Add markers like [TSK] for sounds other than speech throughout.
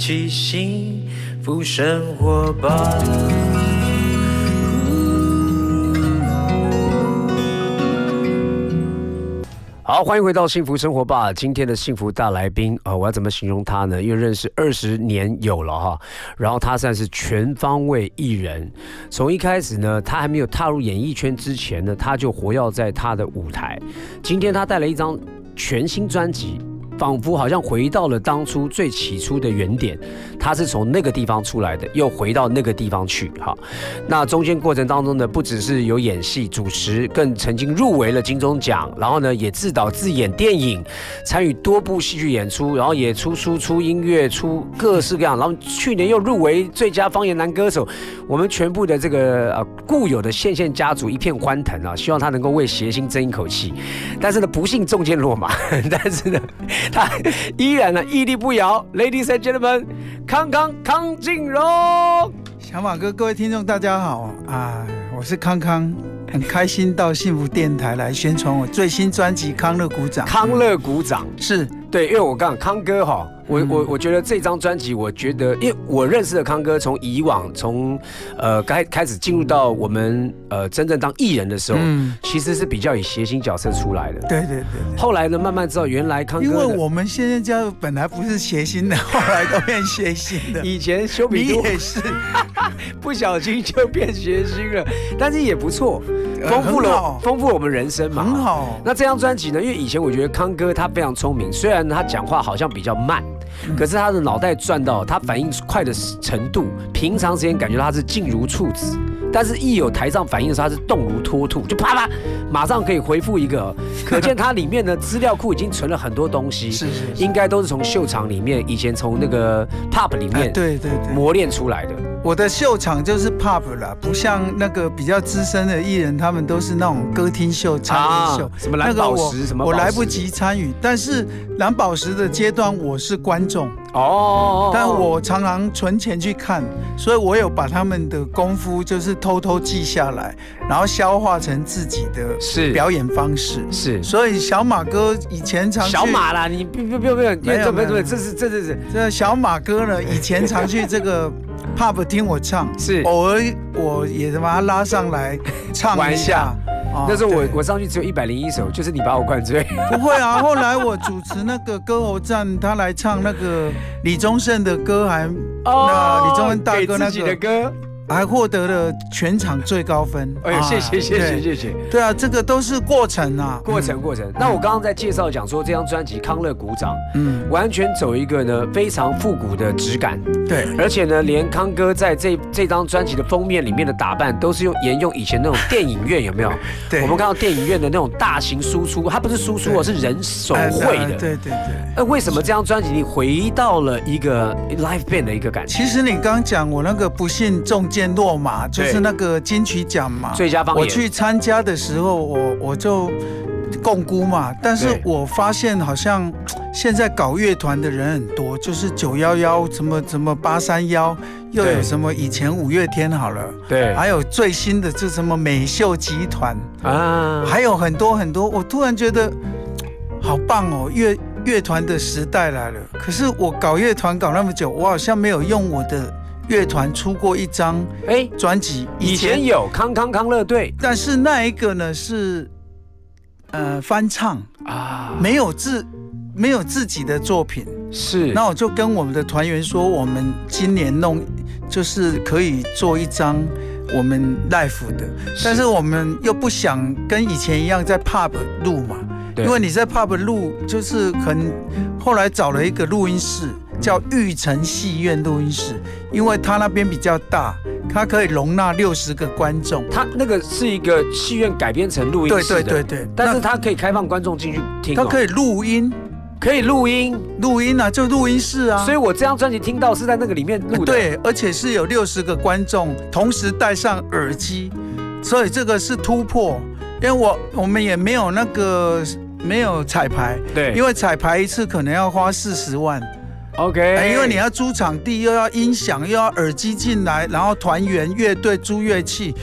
起幸福生活吧。好，欢迎回到幸福生活吧。今天的幸福大来宾啊、呃我要怎么形容他呢？因为认识二十年有了哈，然后他算是全方位艺人。从一开始呢，他还没有踏入演艺圈之前呢，他就活跃在他的舞台。今天他带了一张全新专辑。仿佛好像回到了当初最起初的原点，他是从那个地方出来的，又回到那个地方去。哈，那中间过程当中呢，不只是有演戏、主持，更曾经入围了金钟奖，然后呢也自导自演电影，参与多部戏剧演出，然后也出书、出音乐、出各式各样，然后去年又入围最佳方言男歌手。我们全部的这个呃固有的线线家族一片欢腾啊，希望他能够为谐星争一口气。但是呢，不幸中箭落马，但是呢，他依然呢屹立不摇。Ladies and gentlemen，康康康靖荣。小马哥，各位听众，大家好啊！我是康康，很开心到幸福电台来宣传我最新专辑《康乐鼓掌》。康乐鼓掌是对，因为我刚康哥哈，我我我觉得这张专辑，我觉得，因为我认识的康哥，从以往从呃开开始进入到我们呃真正当艺人的时候，嗯其实是比较以谐星角色出来的。对对对对，后来呢，慢慢知道原来康哥因为我们现在家本来不是谐星的，[LAUGHS] 后来都变谐星的。以前修你比你也是，[LAUGHS] 不小心就变谐星了，但是也不错，呃丰富了丰富了我们人生嘛。很好。那这张专辑呢？因为以前我觉得康哥他非常聪明，虽然他讲话好像比较慢，嗯可是他的脑袋转到他反应快的程度，平常时间感觉他是静如处子，但是一有台上反应的时候，他是动如脱兔，就啪啪，马上可以回复一个。可见他里面的资料库已经存了很多东西，[LAUGHS] 是是是应该都是从秀场里面，以前从那个 pop 里哎面对对对，磨练出来的。我的秀场就是 pub 啦，不像那个比较资深的艺人，他们都是那种歌厅秀、餐厅秀，啊什么蓝宝石什么我来不及参与。但是蓝宝石的阶段，我是观众，哦，但我常常存钱去看，所以我有把他们的功夫就是偷偷记下来，然后消化成自己的是。表演方式。是。所以小马哥以前常去小马啦，你不不不不，没有这不没有这是这这是这小马哥呢，以前常去这个 [LAUGHS] pub 听我唱，是。偶尔我也把他拉上来唱一下。那时候我我上去只有一百零一首，就是你把我灌醉。[LAUGHS] 不会啊，后来我主持那个歌喉战，他来唱那个李宗盛的歌还，那李宗盛大哥那个歌，还获得了全场最高分。哎呀，谢谢啊谢谢对。谢谢。对啊，这个都是过程啊，过程过程。那我刚刚在介绍讲说这张专辑《康乐鼓掌》，嗯，完全走一个呢非常复古的质感，对，而且呢，连康哥在这这张专辑的封面里面的打扮都是用沿用以前那种电影院有没有？[LAUGHS] 对我们看到电影院的那种大型输出，它不是输出哦，是人手哎绘的。哎对对对。那为什么这张专辑你回到了一个 live band 的一个感觉？其实你刚讲我那个不幸中箭落马，就是那个金曲奖嘛，最佳方言我去参加的时候，我我就共估嘛，但是我发现好像 [TSK] 现在搞乐团的人很多，就是九幺幺什么什么八三幺，又有什么以前五月天好了，对还有最新的就什么美秀集团，啊，还有很多很多，我突然觉得 [TSK] 好棒哦，乐乐团的时代来了。可是我搞乐团搞那么久，我好像没有用我的乐团出过一张哎，专辑。以前有康康康乐队但是那一个呢是呃翻唱，啊，没有自没有自己的作品。是那我就跟我们的团员说，我们今年弄就是可以做一张我们 l i f e 的，但是我们又不想跟以前一样在 pub 录嘛，对因为你在 pub 录就是很后来找了一个录音室。叫玉成戏院录音室，因为它那边比较大，它可以容纳六十个观众。它那个是一个戏院改编成录音室的，对对对，但是那它可以开放观众进去听、哦，它可以录音，可以录音，录音啊，就录音室啊。所以我这张专辑听到是在那个里面录的，，对，而且是有六十个观众同时戴上耳机，所以这个是突破。因为我我们也没有那个没有彩排，对，因为彩排一次可能要花四十万，OK，哎因为你要租场地，又要音响，又要耳机进来，然后团员、乐队租乐器，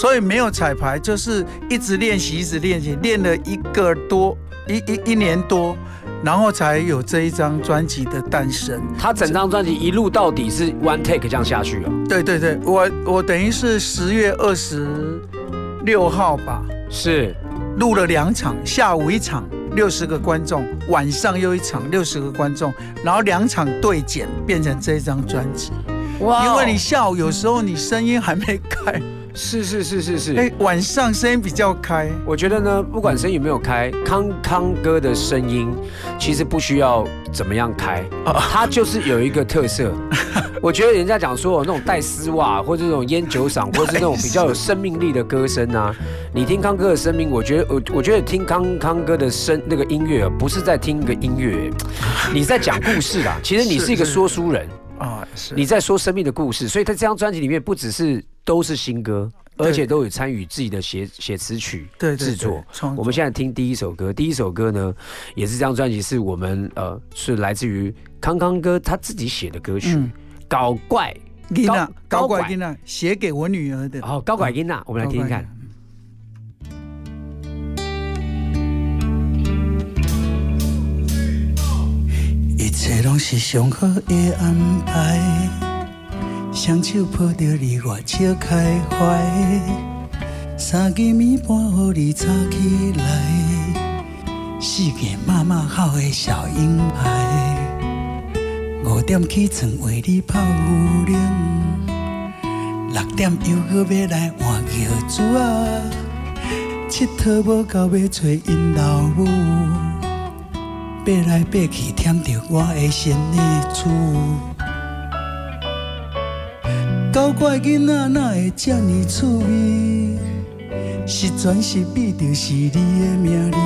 所以没有彩排，就是一直练习，一直练习，练了一个多一一一年多，然后才有这一张专辑的诞生。他整张专辑一路到底是 one take 这样下去哦。对对对，我我等于是十月二十六号吧，是录了两场，下午一场六十个观众，晚上又一场六十个观众，然后两场对剪变成这一张专辑。哇因为你下午有时候你声音还没开，是是是是是。哎，晚上声音比较开。我觉得呢，不管声音有没有开，康康哥的声音其实不需要怎么样开，他就是有一个特色。[LAUGHS] 我觉得人家讲说那种带丝袜，或者这种烟酒嗓，或者是那种比较有生命力的歌声啊，你听康哥的声音，我觉得我我觉得听康康哥的声那个音乐，不是在听一个音乐，你在讲故事啦。其实你是一个说书人，啊，是你在说生命的故事，所以他这张专辑里面不只是都是新歌，而且都有参与自己的写写词曲对对制作。我们现在听第一首歌，第一首歌呢，也是这张专辑是我们呃是来自于康康哥他自己写的歌曲，嗯。搞怪高拐高拐金娜写给我女儿的。哦，高拐音娜，我们来听听看。一切拢是上好的安排，双手抱着你我笑开怀，三更暝半予你吵起来，四个妈妈好的小婴孩，五点起床为你泡牛奶，六点又搁要来换轿子啊，佚佗无够要找因老母。爬来爬去，舔着我的身的厝。搞怪囡仔哪会这呢趣味？是全是比就是你的名字。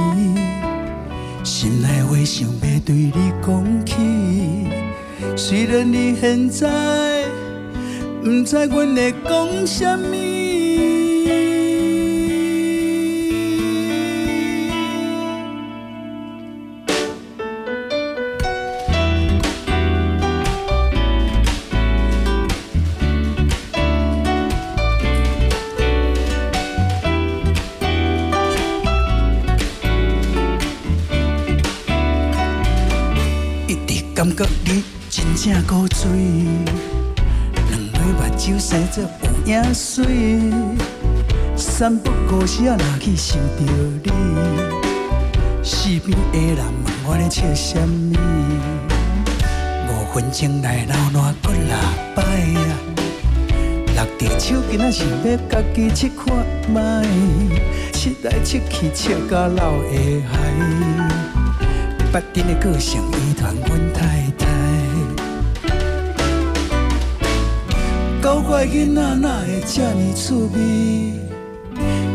心内话想要对你讲起，虽然你现在不知阮会讲什么。古锥，两蕊目睭生做有影水，三不五时啊，若去想着你，四边的人问我咧笑什么？五分钟来流烂过六摆啊，六只手今仔想要家己试看卖，试来试去笑到老会害。别顶的个性依传阮太太，搞怪囡仔哪会这呢趣味？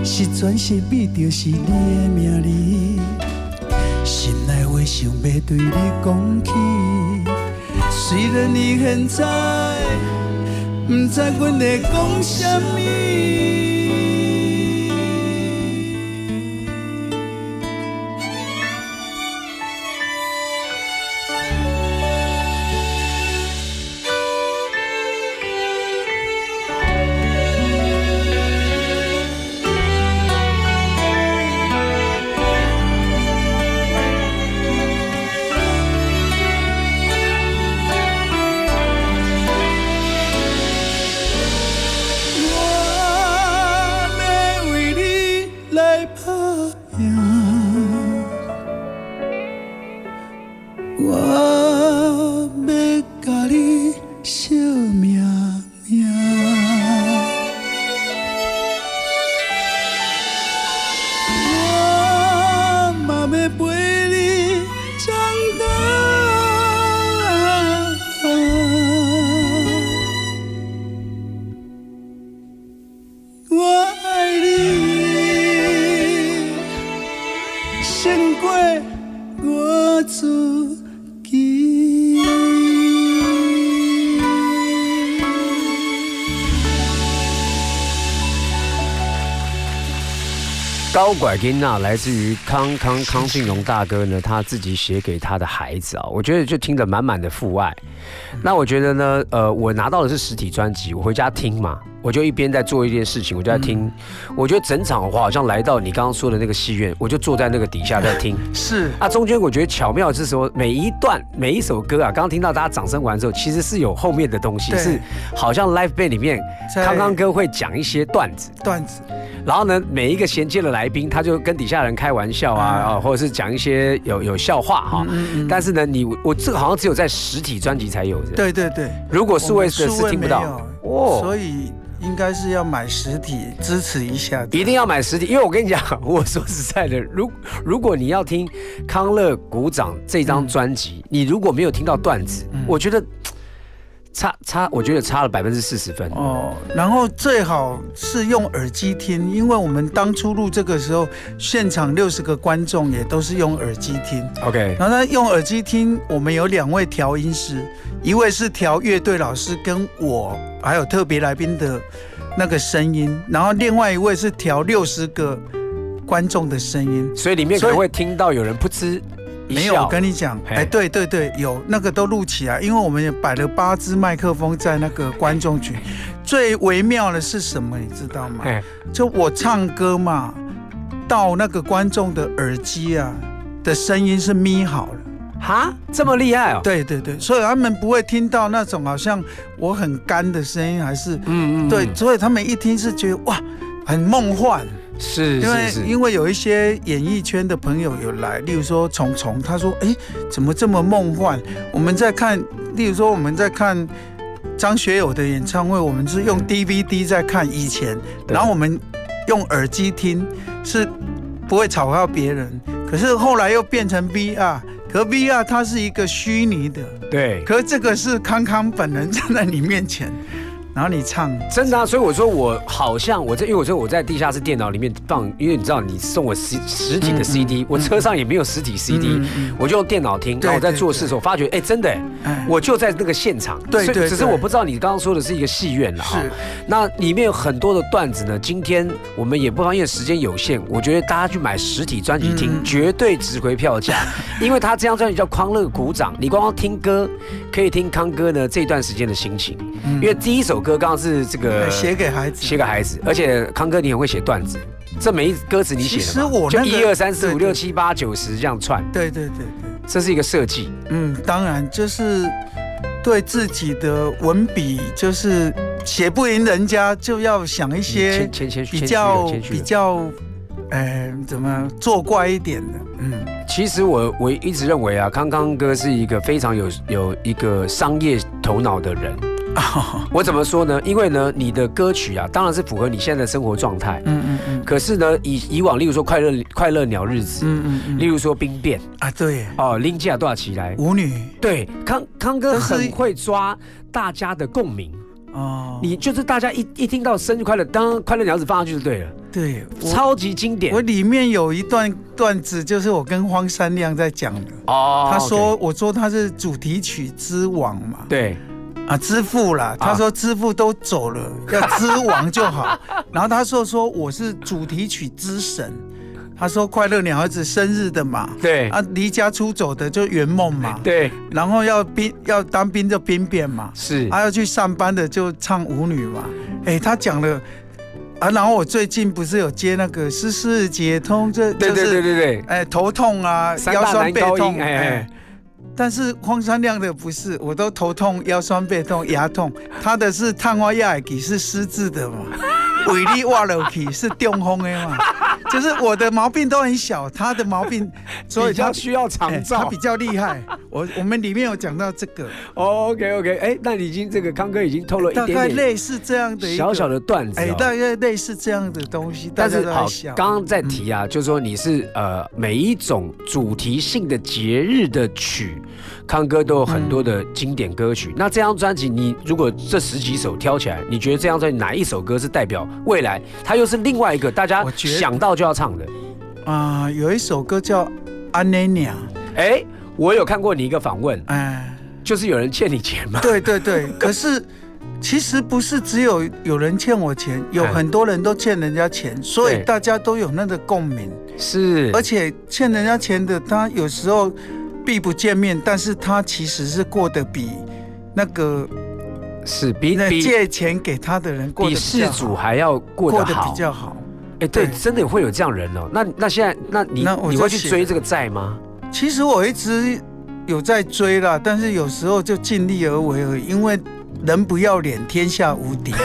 是全十美就是你的名字，心内话想要对你讲起。虽然你现在不知阮会讲什么。拐音娜来自于康康康庆荣大哥呢，他自己写给他的孩子啊，我觉得就听得满满的父爱。那我觉得呢，呃，我拿到的是实体专辑，我回家听嘛，我就一边在做一件事情，我就在听。我觉得整场的话，好像来到你刚刚说的那个戏院，我就坐在那个底下在听。是。啊，中间我觉得巧妙是说，每一段每一首歌啊，刚刚听到大家掌声完之后，其实是有后面的东西，对。是好像 live band 里面康康哥会讲一些段子，段子，然后呢，每一个衔接的来宾，他就跟底下人开玩笑啊，啊，或者是讲一些有有笑话哈。嗯嗯但是呢，你我这个好像只有在实体专辑才有的。，对对对，如果数位的是听不到哦，所以应该是要买实体支持一下。一定要买实体，因为我跟你讲，我说实在的，如如果你要听康乐鼓掌这张专辑，你如果没有听到段子，我觉得嘖差差，我觉得差了百分之四十分。哦，然后最好是用耳机听，因为我们当初录这个时候，现场六十个观众也都是用耳机听。OK，然后呢，用耳机听，我们有两位调音师，一位是调乐队老师，跟我还有特别来宾的那个声音，然后另外一位是调六十个观众的声音。所以里面可能会听到有人噗嗤一没有，我，跟你讲，嘿哎，对对对，有那个都录起来，因为我们也摆了八支麦克风在那个观众群。最微妙的是什么，你知道吗？哎，就我唱歌嘛，到那个观众的耳机啊的声音是咪好了。哈，这么厉害哦。对对对，所以他们不会听到那种好像我很干的声音，还是嗯嗯对，所以他们一听是觉得哇，很梦幻。是因为因为有一些演艺圈的朋友有来，例如说虫虫，他说：“哎，怎么这么梦幻？”我们在看，例如说我们在看张学友的演唱会，我们是用 DVD 在看以前，然后我们用耳机听，是不会吵到别人。可是后来又变成 VR，可 VR 它是一个虚拟的，对，可是这个是康康本人站在你面前，然后你唱，真的啊，所以我说我好像我在，因为我说我在地下室电脑里面放，因为你知道你送我实实体的 CD，、我车上也没有实体 CD，、我就用电脑听。然后我在做事的时候发觉，哎，真的，我就在那个现场。对对对只是我不知道你刚刚说的是一个戏院了哈。是。那里面有很多的段子呢，今天我们也不方便，时间有限，我觉得大家去买实体专辑听，嗯。绝对值回票价，[LAUGHS] 因为他这张专辑叫《康乐鼓掌》，你光光听歌可以听康哥呢这段时间的心情，因为第一首歌刚刚是这个嗯写给孩子，写给孩子，而且康哥你很会写段子，这每一歌词你写的吗？其实我就那个一二三四五六七八九十这样串，对对对对。这是一个设计。嗯，当然就是对自己的文笔，就是写不赢人家，就要想一些比较比较，呃，怎么作怪一点的。嗯，其实我我一直认为啊，康康哥是一个非常有有一个商业头脑的人。[LAUGHS] 我怎么说呢？因为呢，你的歌曲啊，当然是符合你现在的生活状态。嗯嗯嗯。可是呢，以以往，例如说快乐快乐鸟日子，嗯嗯嗯。例如说兵变。啊，对，哦，拎架多少起来？舞女。对，康康哥很会抓大家的共鸣。哦，你就是大家一一听到生日快乐，当快乐鸟子放上去就对了，对超级经典。我里面有一段段子，就是我跟荒山亮在讲的。哦他说我说他是主题曲之王嘛，对，啊，支付啦，他说支付都走了，[LAUGHS] 要知王就好。然后他说说我是主题曲之神，他说快乐鸟儿子生日的嘛，对。啊，离家出走的就圆梦嘛，对。然后要兵要当兵就兵变嘛，是。啊要去上班的就唱舞女嘛，哎，他讲了。啊，然后我最近不是有接那个诗诗解通，这对对就是对对对，哎头痛啊，腰酸背痛，哎，但是荒山亮的不是，我都头痛、腰酸背痛、牙痛，他的是碳化亚给是失智的嘛，[LAUGHS] 伟力瓦楼去是中风的嘛，就是我的毛病都很小，他的毛病，所以他需要长哎他比。较厉害。我我们里面有讲到这个，OK OK，哎，那你已经这个康哥已经透露一大概点点类似这样的小小的段子哎，哦。大概类似这样的东西，但是好。刚刚在提啊，就是说你是呃每一种主题性的节日的曲，康哥都有很多的经典歌曲。那这张专辑，你如果这十几首挑起来，你觉得这张专辑哪一首歌是代表未来？它又是另外一个大家想到就要唱的。啊、有一首歌叫《安妮娘》，哎，我有看过你一个访问，哎。就是有人欠你钱嘛。对对对，[LAUGHS] 可是其实不是只有有人欠我钱，有哎很多人都欠人家钱，所以大家都有那个共鸣。是而且欠人家钱的，他有时候避不见面，但是他其实是过得比那个是比那比借钱给他的人过得比事主还要过得比。较好。哎，对，对真的会有这样人哦。那那现在，那你那我你会去追这个债吗？其实我一直有在追啦，但是有时候就尽力而为而已，因为人不要脸，天下无敌。[LAUGHS]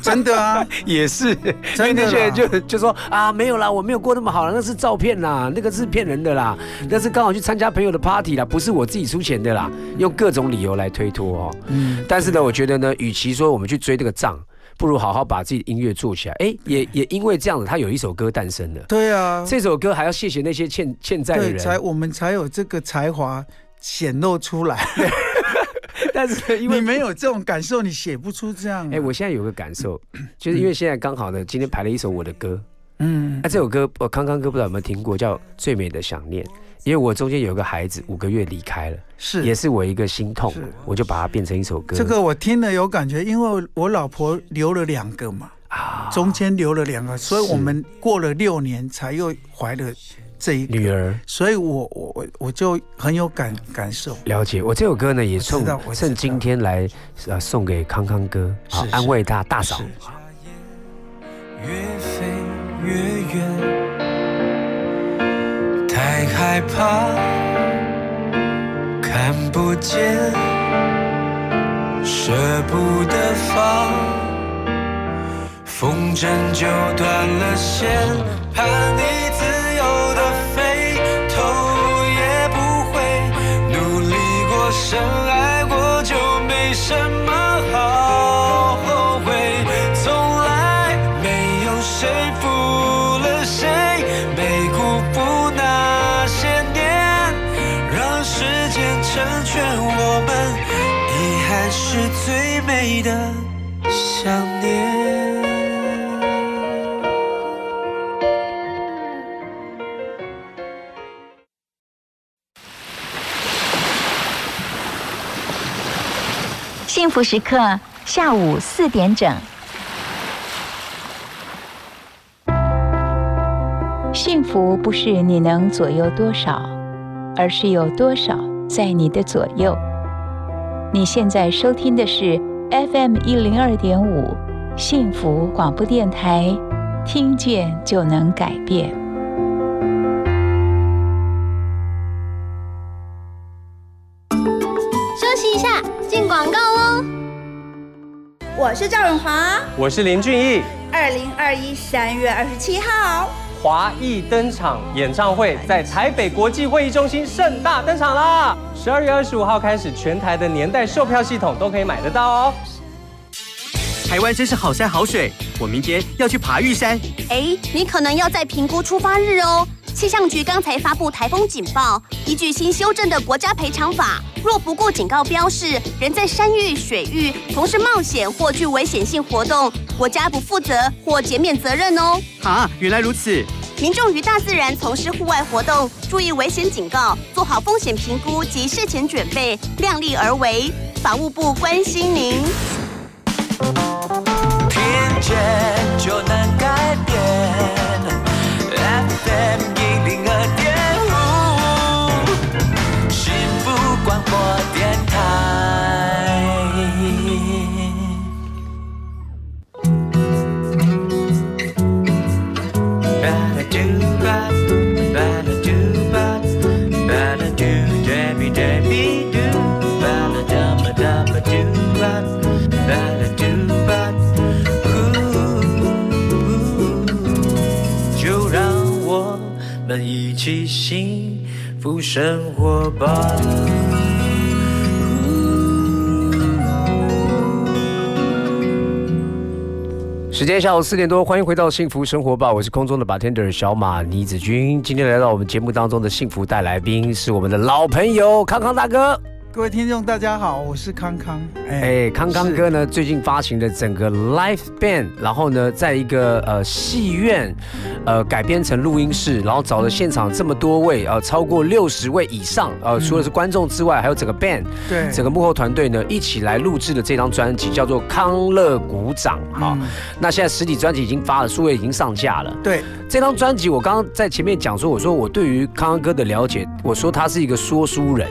真的啊，也是，因为真的那些人就就说啊，没有啦，我没有过那么好啦，那是照片啦，那个是骗人的啦，那是刚好去参加朋友的 party 啦，不是我自己出钱的啦，用各种理由来推脱哦。嗯，但是呢，我觉得呢，与其说我们去追这个账，不如好好把自己的音乐做起来。哎，也也因为这样子，他有一首歌诞生了。对啊，这首歌还要谢谢那些欠欠债的人，才，我们才有这个才华显露出来。[LAUGHS] 但是因为 [LAUGHS] 你没有这种感受，你写不出这样啊。哎，我现在有个感受，[CLEARS THROAT] 就是因为现在刚好呢，今天排了一首我的歌，嗯那、这首歌我康康哥不知道有没有听过，叫《最美的想念》。因为我中间有一个孩子五个月离开了，是。也是我一个心痛，我就把它变成一首歌。这个我听了有感觉，因为我老婆留了两个嘛，啊，中间留了两个，所以我们过了六年才又怀了这一，女儿。所以我我我我就很有感感受。了解我这首歌呢，也我知送道我知道。趁今天来呃送给康康哥，是是。好安慰他大嫂。是。越飞越远，太害怕看不见，舍不得放，风筝就断了线，怕你自由的飞，头也不回，努力过，深爱过，就没什么是最美的想念。幸福时刻，下午四点整。幸福不是你能左右多少，而是有多少在你的左右。你现在收听的是 FM 一零二点五幸福广播电台，听见就能改变。休息一下，进广告喽。我是赵永华，我是林俊逸，二零二一三月二十七号，华裔登场演唱会在台北国际会议中心盛大登场啦！十二月二十五号开始，全台的年代售票系统都可以买得到哦。台湾真是好山好水，我明天要去爬玉山。哎，你可能要在评估出发日哦。气象局刚才发布台风警报，依据新修正的国家赔偿法，若不顾警告标示，人在山域、水域从事冒险或具危险性活动，国家不负责或减免责任哦。啊，原来如此。民众于大自然从事户外活动，注意危险警告，做好风险评估及事前准备，量力而为。法务部关心您。听见就能改变。生活吧。时间下午四点多，欢迎回到幸福生活吧，我是空中的 bartender 小马倪子君。今天来到我们节目当中的幸福带来宾是我们的老朋友康康大哥。各位听众，大家好，我是康康。哎，康康哥呢，最近发行的整个 live band，然后呢，在一个呃戏院，呃改编成录音室，然后找了现场这么多位，呃超过六十位以上，呃除了是观众之外，还有整个 band，对整个幕后团队呢一起来录制的这张专辑叫做《康乐鼓掌》哈。嗯那现在实体专辑已经发了，数位已经上架了。对，这张专辑我刚刚在前面讲说，我说我对于康康哥的了解，我说他是一个说书人。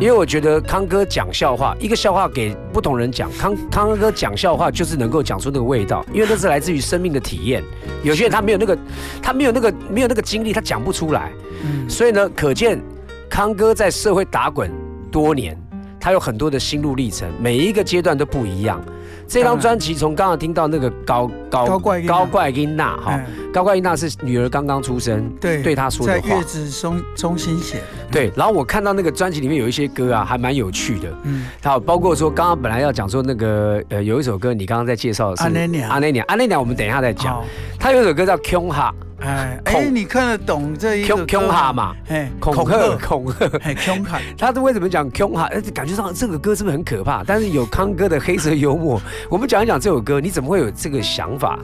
因为我觉得康哥讲笑话，一个笑话给不同人讲，康康哥讲笑话就是能够讲出那个味道，因为那是来自于生命的体验。有些人他没有那个，他没有那个没有那个经历，他讲不出来。嗯所以呢，可见康哥在社会打滚多年，他有很多的心路历程，每一个阶段都不一样。这张专辑从刚刚听到那个高高高怪高怪音娜哈哎，高怪音娜是女儿刚刚出生，对对她说的话。在月，子中中心写的，对。然后我看到那个专辑里面有一些歌啊，还蛮有趣的，嗯，还有包括说刚刚本来要讲说那个呃有一首歌，你刚刚在介绍的是阿内娘阿内娘，阿内娘我们等一下再讲。他有一首歌叫《Kyung Ha 哎哎，你看得懂这一个 Kyung Ha 嘛，哎，恐吓恐吓。哎，恐吓，[LAUGHS] 他是为什么讲 Kyung Ha？哎，感觉上这个歌是不是很可怕？但是有康哥的黑色幽默，我们讲一讲这首歌，你怎么会有这个想法？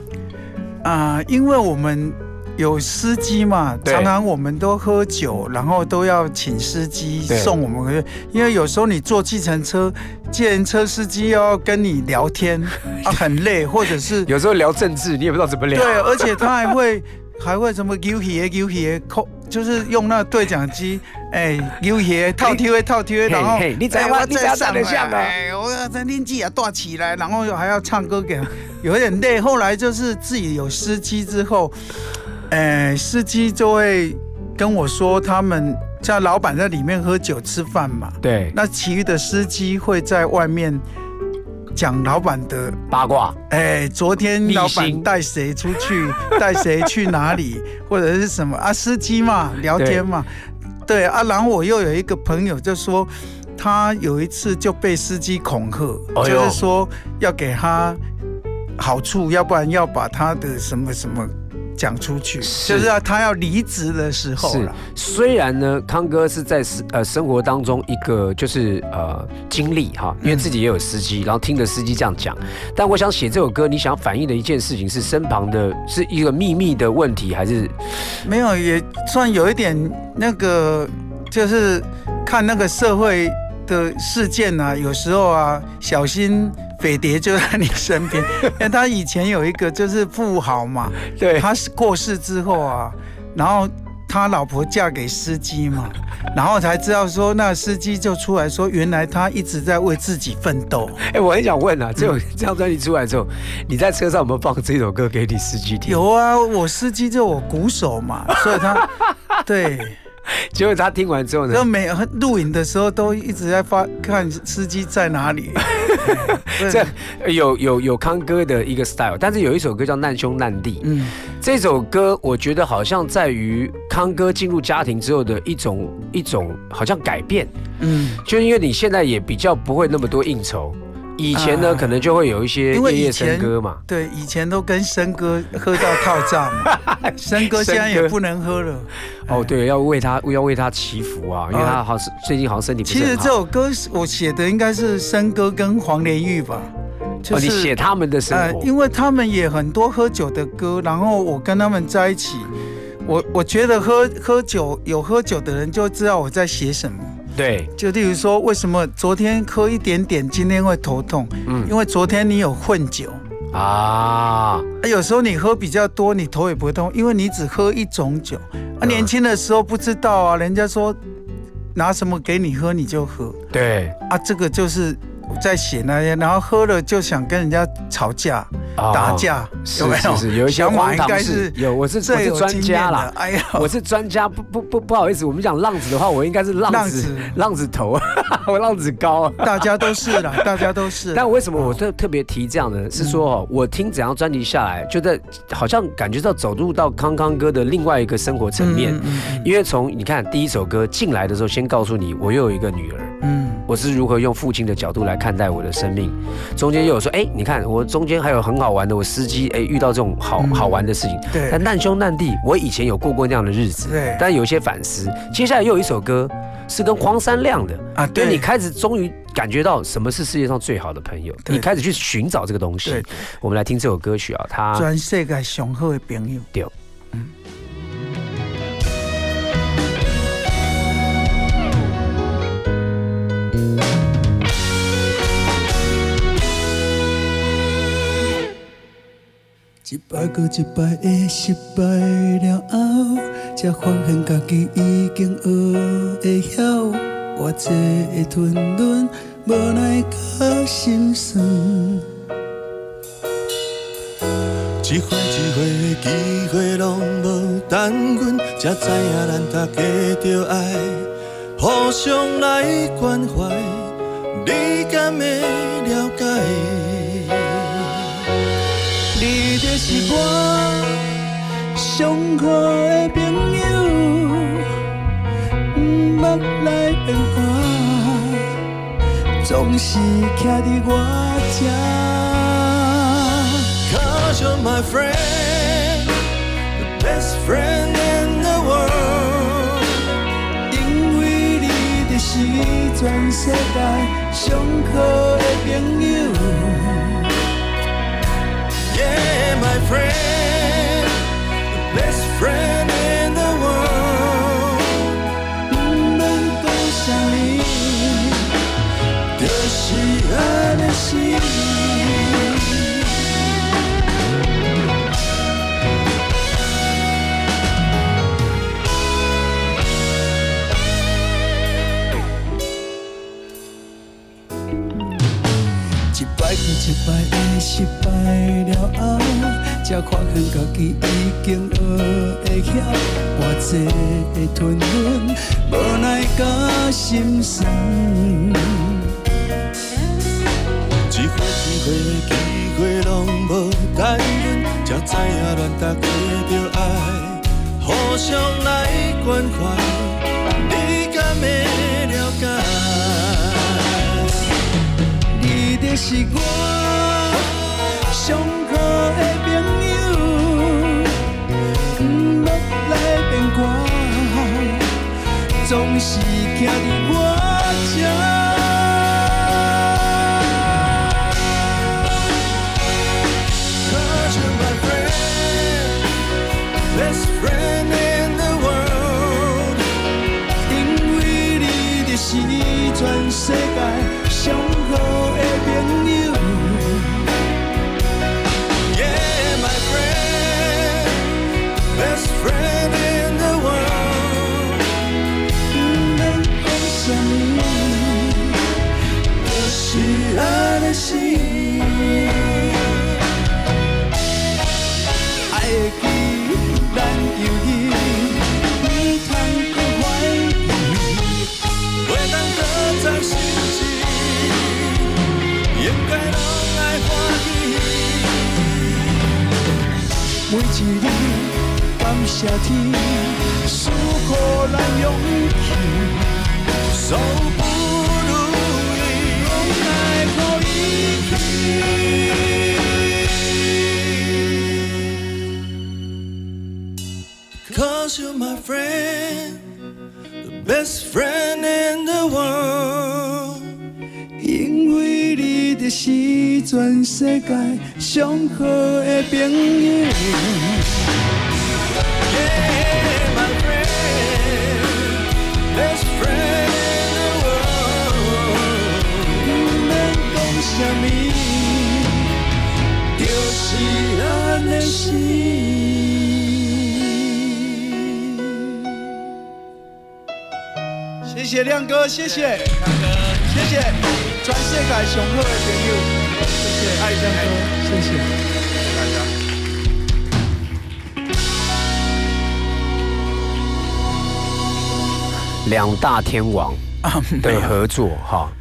啊，因为我们有司机嘛，对常常我们都喝酒，然后都要请司机送我们回去，因为有时候你坐计程车，计程车司机要跟你聊天啊，[LAUGHS] 很累，或者是有时候聊政治，你也不知道怎么聊。对，而且他还会还会什么丢鞋丢鞋扣，就是用那个对讲机，[LAUGHS] 哎，丢鞋套贴套 T V，，然后嘿你怎样哎我你怎样再上长得像啊？来哎，我要在年纪也大起来，然后还要唱歌给，有点累。后来就是自己有司机之后，哎，司机就会跟我说，他们像老板在里面喝酒吃饭嘛，对，那其余的司机会在外面讲老板的八卦，哎，昨天老板带谁出去，带谁去哪里，[LAUGHS] 或者是什么啊？司机嘛，聊天嘛，对啊。然后我又有一个朋友就说，他有一次就被司机恐吓，哎就是说要给他好处，要不然要把他的什么什么讲出去，是。就是要他要离职的时候是。了。，虽然呢，康哥是在呃生活当中一个就是呃经历哈，因为自己也有司机，然后听着司机这样讲，但我想写这首歌，你想反映的一件事情是身旁的是一个秘密的问题，还是？没有，也算有一点那个，就是看那个社会的事件啊，有时候啊，小心匪谍就在你身边。[LAUGHS] 因为他以前有一个就是富豪嘛，对他是过世之后啊，然后他老婆嫁给司机嘛，然后才知道说，那司机就出来说，原来他一直在为自己奋斗。哎、我很想问啊，这首这张专辑出来之后，你在车上有没有放这首歌给你司机听？有啊，我司机就我鼓手嘛，所以他 [LAUGHS] 对。[LAUGHS] 结果他听完之后就呢，每录影的时候都一直在发看司机在哪里。[LAUGHS] 对。这有有有康哥的一个 style，但是有一首歌叫《难兄难弟》，嗯，这首歌我觉得好像在于康哥进入家庭之后的一种一种好像改变，嗯，就因为你现在也比较不会那么多应酬，以前呢、啊可能就会有一些因为夜夜以前笙歌嘛。对，以前都跟笙哥喝到套炸嘛，生哥 [LAUGHS] 现在也不能喝了。哦，对，要为他要为他祈福啊，因为他好像最近好像身体不是其实很好。这首歌是我写的应该是笙哥跟黄连玉吧，就哦，是、你写他们的生活，因为他们也很多喝酒的歌，然后我跟他们在一起，我我觉得喝喝酒有喝酒的人就知道我在写什么。对，就例如说，为什么昨天喝一点点，今天会头痛？嗯。因为昨天你有混酒，啊，啊有时候你喝比较多，你头也不会痛，因为你只喝一种酒。啊，嗯。年轻的时候不知道啊，人家说拿什么给你喝你就喝。对，啊，这个就是我在写那些，然后喝了就想跟人家吵架、哦打架，是有没有？是是，有一些荒唐事有，我是我是专家啦。。哎呀，我是专家，不不不不好意思，我们讲浪子的话，我应该是浪子浪子头，[LAUGHS] 我浪子高啊。大家都是啦，[LAUGHS] 大家都是啦。但为什么我特特别提这样呢？是说哦，我听整张专辑下来，就在好像感觉到走入到康康哥的另外一个生活层面。因为从你看第一首歌进来的时候，先告诉你我又有一个女儿，嗯我是如何用父亲的角度来看待我的生命。中间又有说，哎，你看我中间还有很好玩的，我司机哎遇到这种好嗯好玩的事情。对但难兄难弟，我以前有过过那样的日子，对但有一些反思。接下来又有一首歌是跟黄山亮的啊对你开始终于感觉到什么是世界上最好的朋友，你开始去寻找这个东西对。我们来听这首歌曲啊，它全世界上好的朋友。对。一摆过一摆的失败了后，才发现家己已经学会晓我这会吞忍，无奈甲心酸。一回一回的机会拢无等阮，才知影咱大家着爱互相来关怀，你敢会上好的朋友，毋捌来变卦，总是徛伫我这。Cause you're my friend, the best friend in the world。因为你就是全世界上好的朋友。失败的失败了后，才发现家己已经学会晓，我这会吞忍，无奈甲心酸。一回一回的机会拢无等阮，才知影咱大家着爱互相来关怀，你敢会了解？的习惯。谢谢亮哥，谢谢亮哥，谢谢全世界上好的朋友，谢谢爱亮哥，谢谢。两大天王 [LAUGHS] 的合作哈，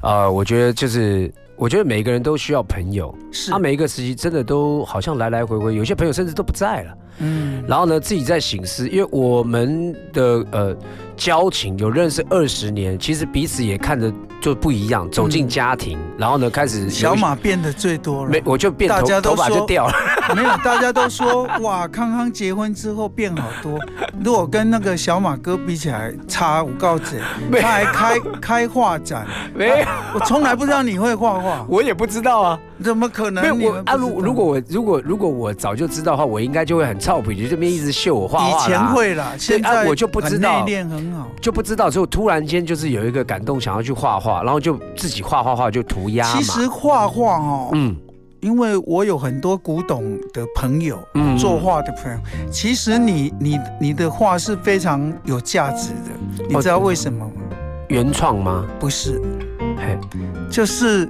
呃，我觉得就是。我觉得每个人都需要朋友，是。他每一个时期真的都好像来来回回，有些朋友甚至都不在了。嗯，然后呢，自己在醒思，因为我们的呃交情有认识二十年，其实彼此也看着就不一样，走进家庭，然后呢开始小马变得最多了，没我就变头头发就掉了。[LAUGHS] 没有，大家都说哇，康康结婚之后变好多。如果跟那个小马哥比起来，差五告子，他还开开画展，没有，我从来不知道你会画画，我也不知道啊。怎么可能？你没有我啊，如如果我如果如果我早就知道的话，我应该就会很操皮，就这边一直秀我画画以前会啦，现在啊我就不知道很内敛很好。就不知道，之后突然间就是有一个感动，想要去画画，然后就自己画画画就涂鸦。其实画画哦，嗯因为我有很多古董的朋友，嗯作画的朋友，其实你你你的画是非常有价值的，你知道为什么吗？原创吗？不是，嘿，就是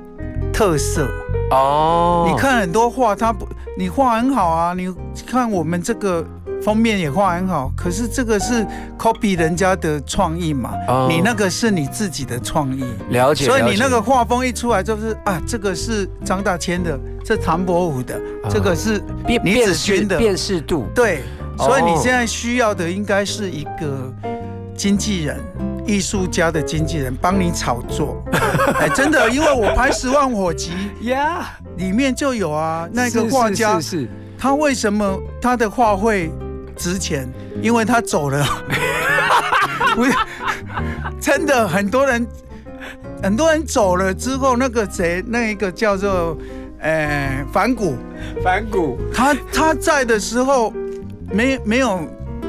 特色。哦，你看很多画，它不，你画很好啊，你看我们这个封面也画很好，可是这个是 copy 人家的创意嘛，哦。你那个是你自己的创意。了解，所以你那个画风一出来，就是啊，这个是张大千的，这唐伯虎的，这个是辨倪子勋的，辨识度，对，哦。所以你现在需要的应该是一个经纪人。艺术家的经纪人帮你炒作，[LAUGHS] 哎，真的，因为我拍《十万火急呀，》里面就有啊，那个是画家他为什么他的画会值钱？因为他走了，[LAUGHS] 不是真的，很多人很多人走了之后，那个谁，那一个叫做呃反骨，反骨，他他在的时候没没有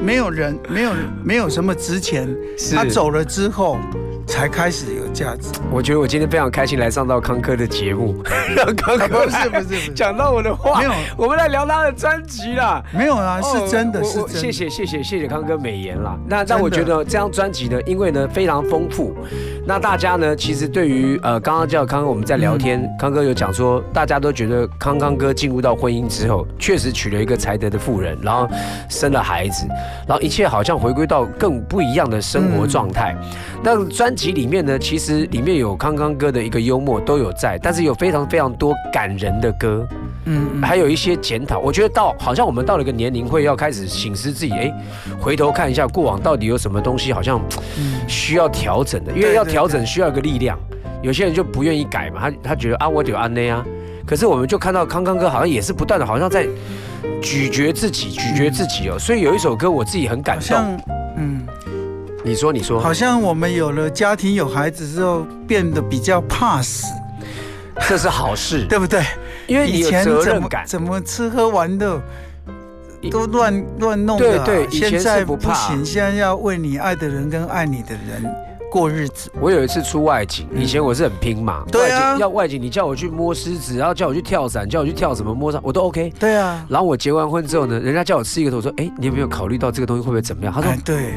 没有人没有没有什么值钱，他走了之后才开始有价值。我觉得我今天非常开心来上到康科的节目，让 [LAUGHS] 康啊科不是不是讲到我的话，没有我们来聊他的专辑啦。没有啊，哦是真的是真的。谢谢谢谢谢谢康哥美言啦。那真的但我觉得这张专辑呢，因为呢非常丰富，那大家呢其实对于呃刚刚叫康哥我们在聊天，嗯康哥有讲说，大家都觉得康康哥进入到婚姻之后，确实娶了一个才德的妇人，然后生了孩子，然后一切好像回归到更不一样的生活状态。那专辑里面呢，其实里面有康康哥的一个幽默都有在，但是有非常非常多感人的歌。嗯嗯还有一些检讨。我觉得到好像我们到了一个年龄，会要开始醒思自己，哎，回头看一下过往到底有什么东西好像需要调整的，因为要调整需要一个力量。有些人就不愿意改嘛，他他觉得啊，我有安内啊。可是我们就看到康康哥好像也是不断的，好像在咀嚼自己，咀嚼自己哦。所以有一首歌我自己很感动。嗯，你说，你说，好像我们有了家庭有孩子之后，变得比较怕死，这是好事，[LAUGHS] 对不对？因为以前怎么。怎么吃喝玩乐都乱乱弄对的啊、对以前是现在不怕行，现在要为你爱的人跟爱你的人过日子。我有一次出外景，以前我是很拼嘛，对啊外景要外景，你叫我去摸狮子，然后叫我去跳伞，叫我去跳什么摸上，我都 OK。对啊，然后我结完婚之后呢，人家叫我吃一个头，我说，哎，你有没有考虑到这个东西会不会怎么样？他说哎，对，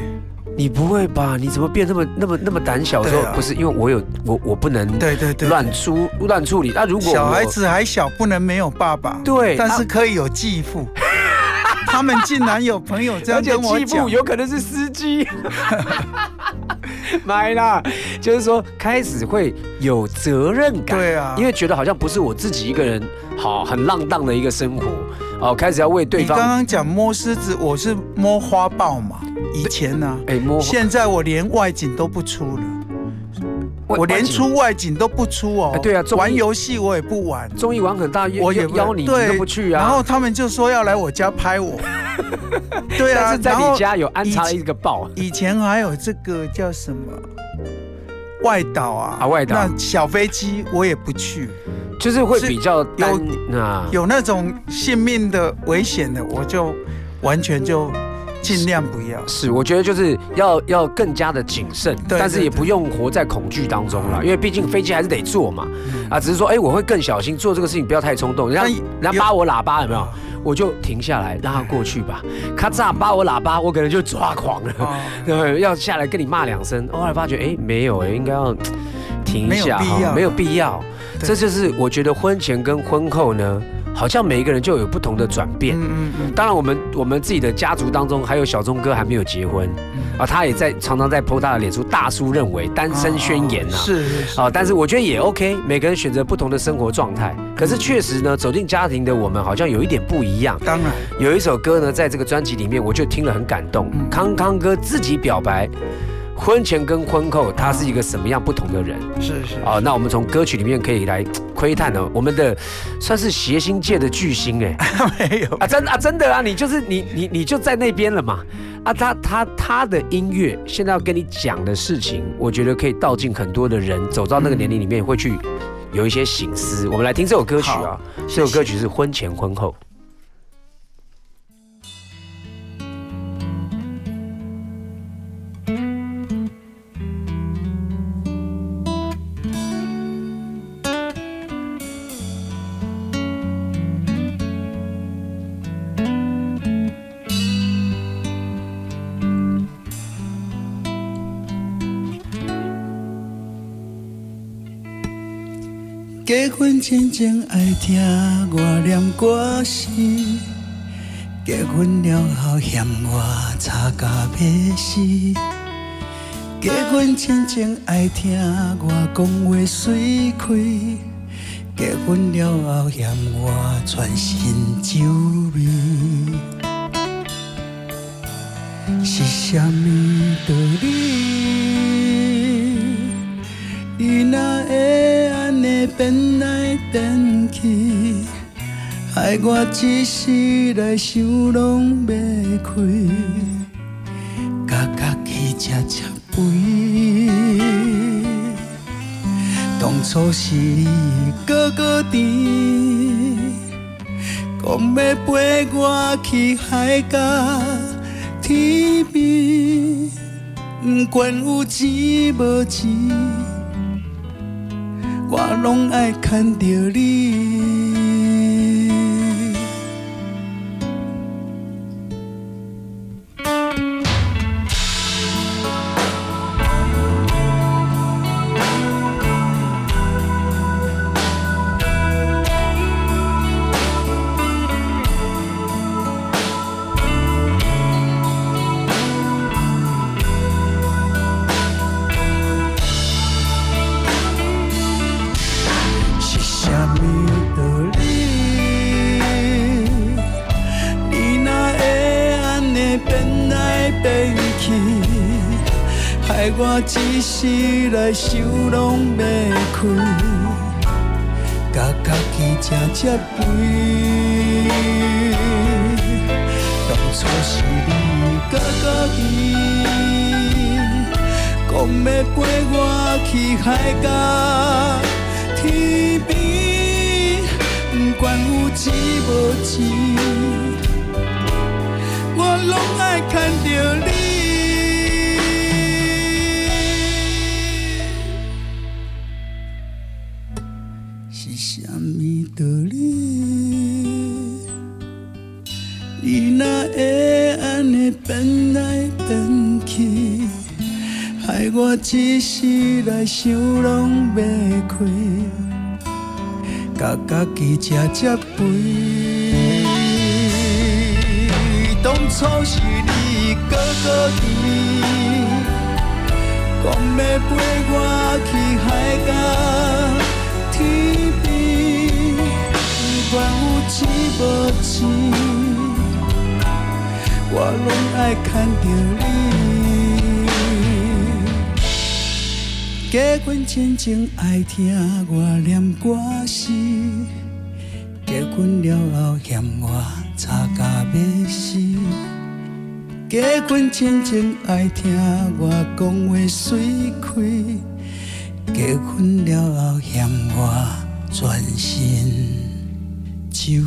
你不会吧？你怎么变那么那么那么胆小？我说啊不是，因为我有我我不能对对对乱出乱处理。那如果小孩子还小，不能没有爸爸。对但是啊可以有继父。[LAUGHS] 他们竟然有朋友这样跟我讲继父，有可能是司机，买啦，就是说开始会有责任感，对啊因为觉得好像不是我自己一个人，好很浪荡的一个生活，哦，开始要为对方你刚方，刚讲摸狮子，我是摸花豹嘛。以前呢、哎摸现在我连外景都不出了，我连出外景都不出哦。哎对啊玩游戏我也不玩，综艺玩很大，我也邀你，都不去啊。然后他们就说要来我家拍我。[LAUGHS] 对啊，但是在你家有安插了以一个豹，以前还有这个叫什么外岛啊啊外岛那小飞机我也不去，就是会比较单有啊。有那种性命的危险的，我就完全就尽量不要。是，我觉得就是要要更加的谨慎，对但是也不用活在恐惧当中了，因为毕竟飞机还是得坐嘛，啊，只是说，哎，我会更小心做这个事情，不要太冲动。人家但有人家扒我喇叭有没有？我就停下来，让他过去吧。咔嚓扒我喇叭，我可能就抓狂了，哦 [LAUGHS] 对，要下来跟你骂两声。后来发觉，哎，没有，哎，应该要停一下没有必要哈没有必要。这就是我觉得婚前跟婚后呢，好像每一个人就有不同的转变。嗯嗯嗯，当然，我们我们自己的家族当中，还有小钟哥还没有结婚啊，他也在常常在 PO 他的脸书，大叔认为单身宣言呐、啊。是是是，啊，但是我觉得也 OK，每个人选择不同的生活状态。可是确实呢，走进家庭的我们好像有一点不一样。当然有一首歌呢，在这个专辑里面，我就听了很感动。康康哥自己表白，婚前跟婚后他是一个什么样不同的人是是啊？那我们从歌曲里面可以来窥探呢，我们的算是谐星界的巨星哎。[LAUGHS] 没有啊，真的啊，真的啊，你就是你你你就在那边了嘛。啊，他他他的音乐现在要跟你讲的事情，我觉得可以道尽很多的人走到那个年龄里面会去有一些醒思。我们来听这首歌曲啊，这首歌曲是婚前婚后。结婚前前爱听我念歌词，结婚了后嫌我吵架要死。结婚前前爱听我讲话水亏，结婚了后嫌我全身酒味。是啥物道理？你若会变来变去，害我一世来想拢袂开，甲家己吃吃肥。当初是你哥哥甜，讲要陪我去海角。天边，不管有钱无钱，拢爱牵着你。一世来想拢袂开，甲家己吃吃肥。当初是你甲家己。讲要陪我去海角天边，不管有钱无钱，我拢爱看着你。我一世来想拢袂开，甲家己吃吃肥。当初是你哥哥甜，讲要陪我去海角天边，不管有钱无钱，我拢爱牵着你。结婚前前爱听我念歌词，结婚了后嫌我吵架要死。结婚前前爱听我讲话水开，结婚了后嫌我全身酒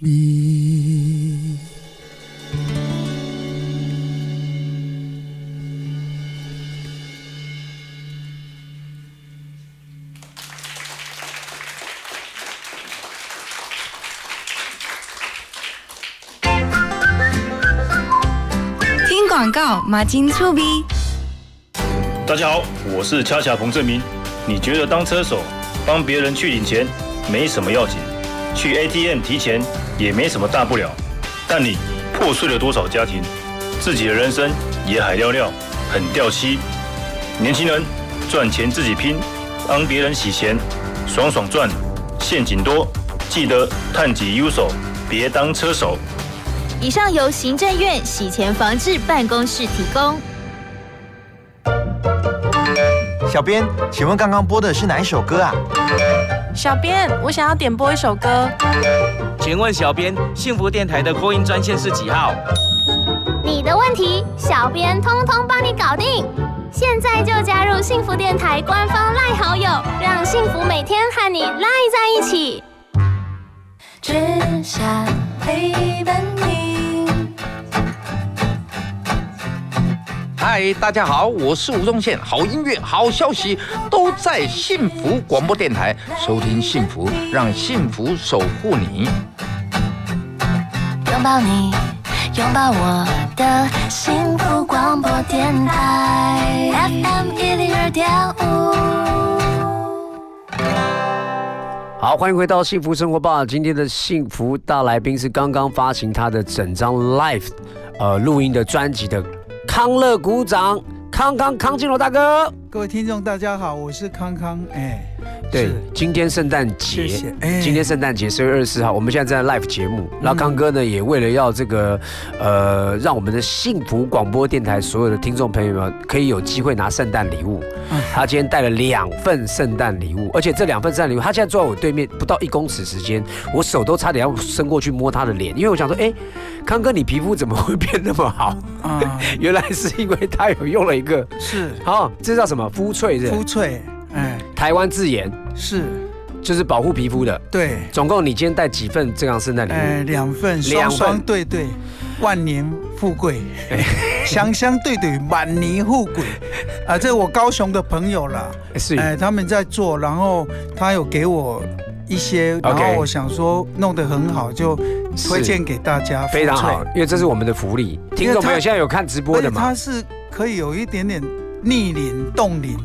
味。告，马金醋逼。大家好，我是恰恰彭正明。你觉得当车手帮别人去领钱没什么要紧，去 ATM 提钱也没什么大不了，但你破碎了多少家庭，自己的人生也海尿尿，很掉漆。年轻人赚钱自己拼，帮别人洗钱，爽爽赚，陷阱多，记得探己优手，别当车手。以上由行政院洗钱防治办公室提供。小编，请问刚刚播的是哪一首歌啊？小编，我想要点播一首歌。请问小编，幸福电台的扩音专线是几号？你的问题，小编通通帮你搞定。现在就加入幸福电台官方赖好友，让幸福每天和你赖在一起。只想陪伴你。嗨，大家好，我是吴宗宪。好音乐、好消息都在幸福广播电台，收听幸福，让幸福守护你。拥抱你，拥抱我的幸福广播电台，FM 一零二点五。好，欢迎回到幸福生活报。今天的幸福大来宾是刚刚发行他的整张 live 呃录音的专辑的康乐鼓掌康康康金龙大哥。各位听众大家好，我是康康，哎，对，今天圣诞节，今天圣诞节十月二十四号，我们现在在 live 节目，然后康哥呢也为了要这个呃让我们的幸福广播电台所有的听众朋友们可以有机会拿圣诞礼物，他今天带了两份圣诞礼物，而且这两份圣诞礼物，他现在坐在我对面不到一公尺时间，我手都差点要伸过去摸他的脸，因为我想说，哎，康哥你皮肤怎么会变那么好？啊，[LAUGHS] 原来是因为他有用了一个，是，好，这叫什么？肤萃是？肤萃，哎，台湾自研是，就是保护皮肤的。对，总共你今天带几份这样圣诞礼物？哎，两份，双双对对，万年富贵，[LAUGHS] 香香对对，满年富贵。啊，这我高雄的朋友啦，是，哎，他们在做，然后他有给我一些，然后我想说弄得很好，就推荐给大家，非常好，因为这是我们的福利。听众朋友现在有看直播的吗？它是可以有一点点。逆龄冻龄，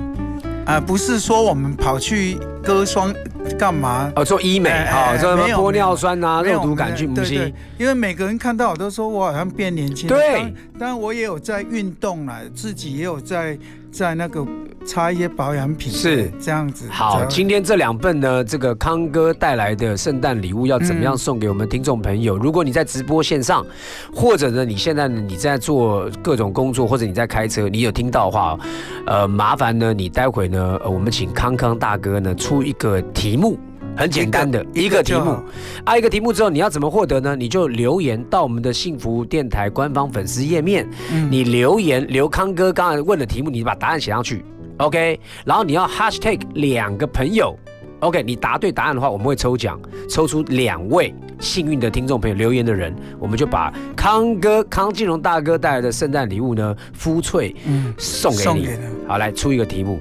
啊，不是说我们跑去割双干嘛？哦，做医美啊，做什么玻尿酸啊，肉毒杆菌，不是。因为每个人看到我都说我好像变年轻。对，但我也有在运动了，自己也有在在那个。擦一些保养品是这样子。好，今天这两份呢，这个康哥带来的圣诞礼物要怎么样送给我们听众朋友？如果你在直播线上，或者呢你现在你在做各种工作，或者你在开车，你有听到的话，呃，麻烦呢你待会呢，我们请康康大哥呢出一个题目，很简单的一个题目，啊一个题目之后你要怎么获得呢？你就留言到我们的幸福电台官方粉丝页面，你留言刘康哥刚才问的题目，你把答案写上去。OK，然后你要 Hashtag 两个朋友，OK，你答对答案的话，我们会抽奖，抽出两位幸运的听众朋友留言的人，我们就把康哥康金荣大哥带来的圣诞礼物呢，肤翠，嗯，送给你。好，来出一个题目。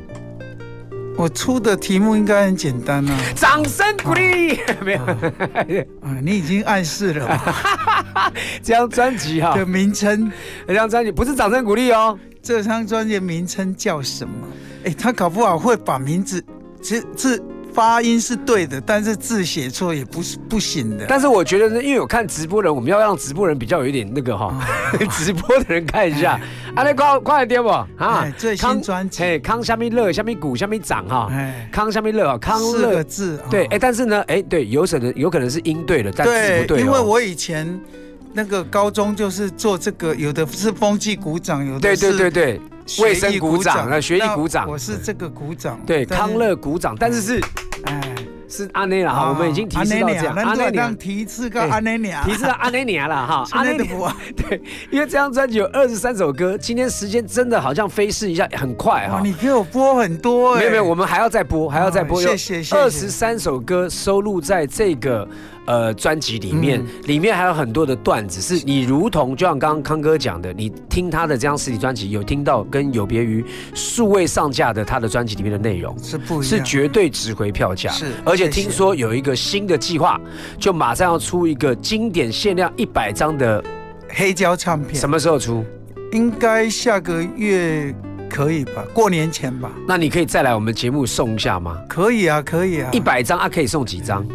我出的题目应该很简单啊！掌声鼓励，没有啊？你已经暗示了。[LAUGHS] 这张专辑哈的名称，这张专辑不是掌声鼓励哦。这张专辑名称叫什么？哎，他搞不好会把名字，其实字发音是对的，但是字写错也不是不行的。但是我觉得呢，因为我看直播人，我们要让直播人比较有一点那个哈，直播的人看一下。啊，你快快点不啊？最新专辑，哎，康虾米乐，虾米鼓，下面长哈。康虾米乐啊，康乐四个字。对，哎，但是呢，哎，对，有可能有可能是音对了，但字不对。因为我以前。那个高中就是做这个，有的是风纪鼓掌，有的是对对对对，卫生鼓掌啊，学艺鼓掌。我是这个鼓掌，对康乐鼓掌，但是是，哎。是阿内了哈，我们已经提示到这样，阿内娘提示个阿内娘，提示到阿内娘了哈，[LAUGHS] 阿内娘 [LAUGHS] 对，因为这张专辑有二十三首歌，今天时间真的好像飞逝一下，很快哈。你给我播很多，没有没有，我们还要再播，还要再播，谢谢谢谢。二十三首歌收录在这个呃专辑里面，里面还有很多的段子，是你如同就像刚刚康哥讲的，你听他的这张实体专辑，有听到跟有别于数位上架的他的专辑里面的内容是不是绝对值回票价，是，而且听说有一。一个新的计划，就马上要出一个经典限量一百张的黑胶唱片，什么时候出？应该下个月可以吧？过年前吧？那你可以再来我们节目送一下吗？可以啊，可以啊，一百张啊，可以送几张？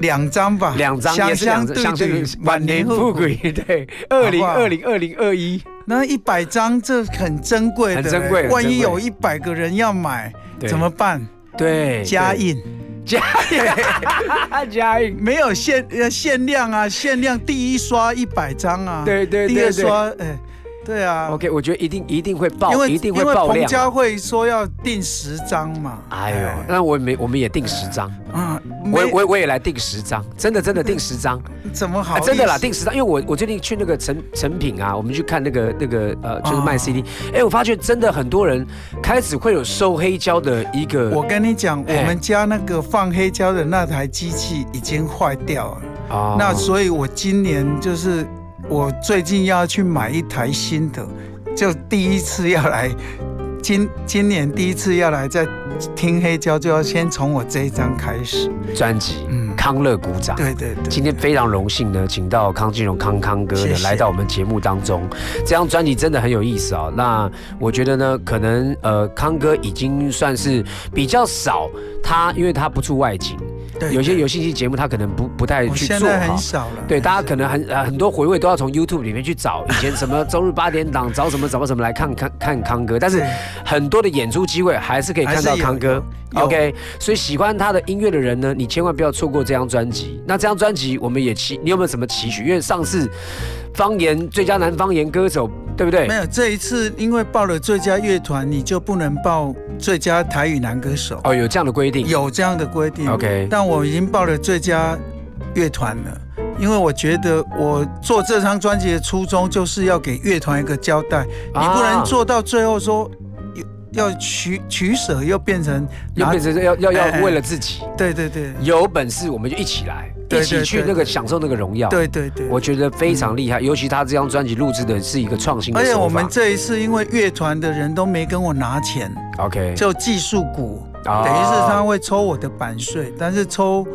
两张吧，两张也是两张，对对，晚年富贵，对，二零二零二零二一，那一百张这很珍贵的，很珍贵，万一有一百个人要买怎么办？对，加印。加印，[LAUGHS] 加印。没有限呃限量啊，限量第一刷一百张啊，对对对，第二刷哎。对啊，OK，我觉得一定一定会爆，因为一定会爆量。彭佳慧说要订十张嘛，哎呦，那我没，我们也订十张，嗯，我我我也来订十张，真的真的订十张，[LAUGHS] 怎么好？真的啦，订十张，因为我我最近去那个成成品啊，我们去看那个那个呃，就是卖 CD，哎，我发觉真的很多人开始会有收黑胶的一个。我跟你讲，我们家那个放黑胶的那台机器已经坏掉了，哦，那所以我今年就是。我最近要去买一台新的，就第一次要来，今今年第一次要来在听黑胶，就要先从我这一张开始专辑。嗯，康乐鼓掌。对对对。今天非常荣幸呢，请到康金荣康康哥呢来到我们节目当中。这张专辑真的很有意思啊。那我觉得呢，可能呃康哥已经算是比较少，他因为他不出外景。对有些有信息节目他可能不不太去做哈少了。对，大家可能很呃很多回味都要从 YouTube 里面去找以前什么周日八点档找什么找什么来看看看康哥，但是很多的演出机会还是可以看到康哥。OK，所以喜欢他的音乐的人呢，你千万不要错过这张专辑。那这张专辑我们也期，你有没有什么期许？因为上次方言最佳男方言歌手，对不对？没有，这一次因为报了最佳乐团，你就不能报最佳台语男歌手。哦，有这样的规定？有这样的规定。OK 但我已经报了最佳乐团了，因为我觉得我做这张专辑的初衷就是要给乐团一个交代，啊你不能做到最后说要取取舍，又变成又变成要要哎要为了自己。对对对有本事我们就一起来，对一起去那个享受那个荣耀。对对对。我觉得非常厉害，尤其他这张专辑录制的是一个创新。而且我们这一次因为乐团的人都没跟我拿钱，OK 就技术股，哦等于是他会抽我的版税，但是抽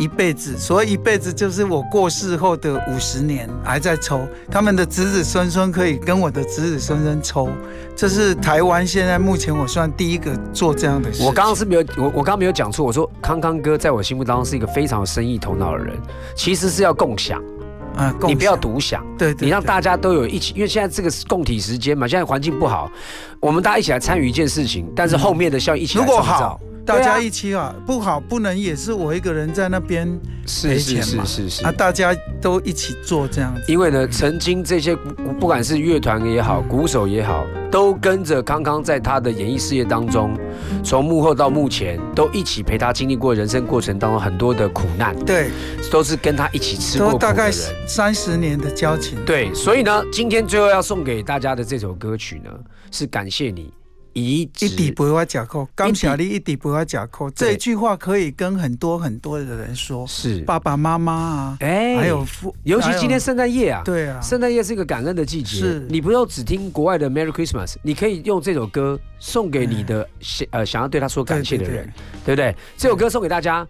一辈子，所以一辈子就是我过世后的五十年还在抽，他们的子子孙孙可以跟我的子子孙孙抽，这是台湾现在目前我算第一个做这样的事。我刚刚是没有我我刚刚没有讲错，我说康康哥在我心目当中是一个非常有生意头脑的人，其实是要共享。啊，你不要独享，对对你让大家都有一起，因为现在这个是共体时间嘛，现在环境不好，我们大家一起来参与一件事情，但是后面的效益一起来如果好，大家一起啊，不好不能也是我一个人在那边是赔钱嘛，是是是是啊，大家都一起做这样子。因为呢，曾经这些不不管是乐团也好，鼓手也好，都跟着康康在他的演艺事业当中，从幕后到幕前，都一起陪他经历过人生过程当中很多的苦难，对，都是跟他一起吃过苦的都大概人。三十年的交情。对，所以呢，今天最后要送给大家的这首歌曲呢，是感谢你移植一滴不会假扣，感谢你一滴不会假扣。这一句话可以跟很多很多的人说，是。爸爸妈妈啊，哎还有父，尤其今天圣诞夜啊，对啊，圣诞夜是一个感恩的季节，是。你不要只听国外的 Merry Christmas，你可以用这首歌送给你的想呃想要对他说感谢的人，对不对？这首歌送给大家，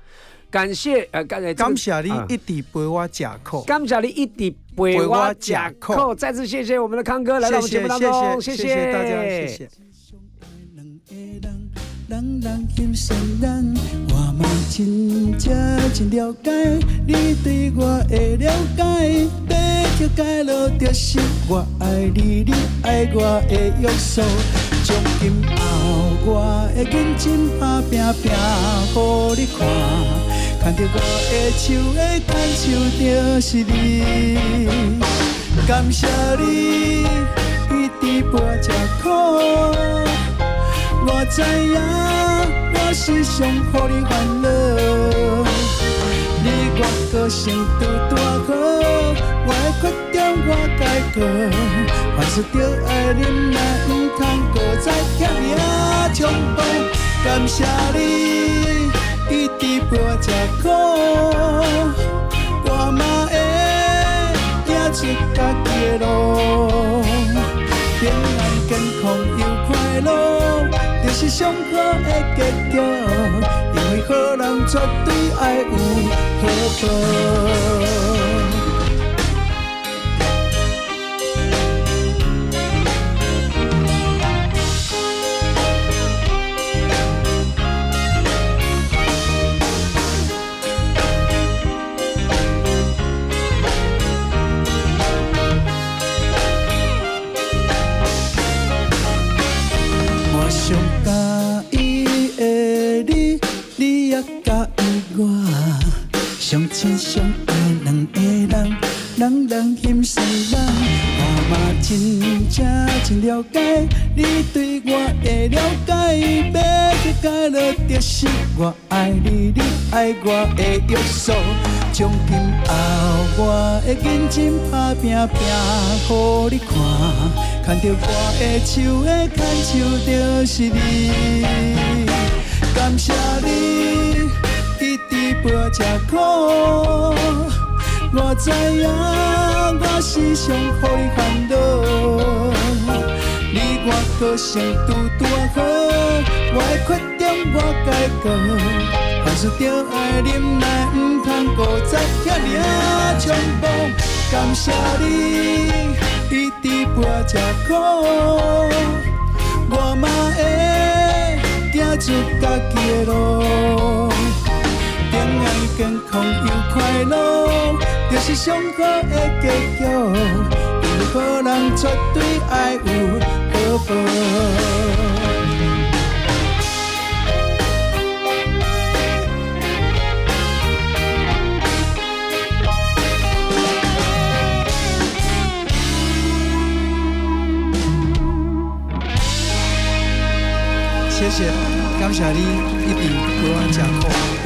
感谢呃感谢感谢你啊。一底陪我假扣，感谢你一直陪我假扣，再次谢谢我们的康哥来到我们节目当中，谢谢。谢谢大家，谢谢。人人欣赏咱，我嘛真正真了解你对我的了解，要去解落就是我爱你，你爱我的约束。从今后我会认真打拼拼，互你看，牵着我的手的牵手就是你，感谢你一直陪我。我知影我是上予你烦恼，你我个性拄大好，我的缺点我改过，凡事着爱忍耐，毋通搁再欠命冲动。感谢你一直陪我吃苦，我嘛会行出家己的路，平安健康又快乐。是上好的结局，因为好人绝对爱有好报。了解你对我的了解，要去解落就是我爱你，你爱我的约束。从今后我会认真打拼拼，互你看。牵着我的手的牵手就是你，感谢你一直陪我吃苦。我知影我是上予你烦恼，你我个性拄大好，我的缺点我改过，凡事着爱忍耐，毋通搁再欠命冲动。感谢你一直陪我吃苦，我嘛会行出家己的路，平安健康又快乐，就是上好的结局。因为好人绝对爱有谢谢，感谢你一直陪我吃苦。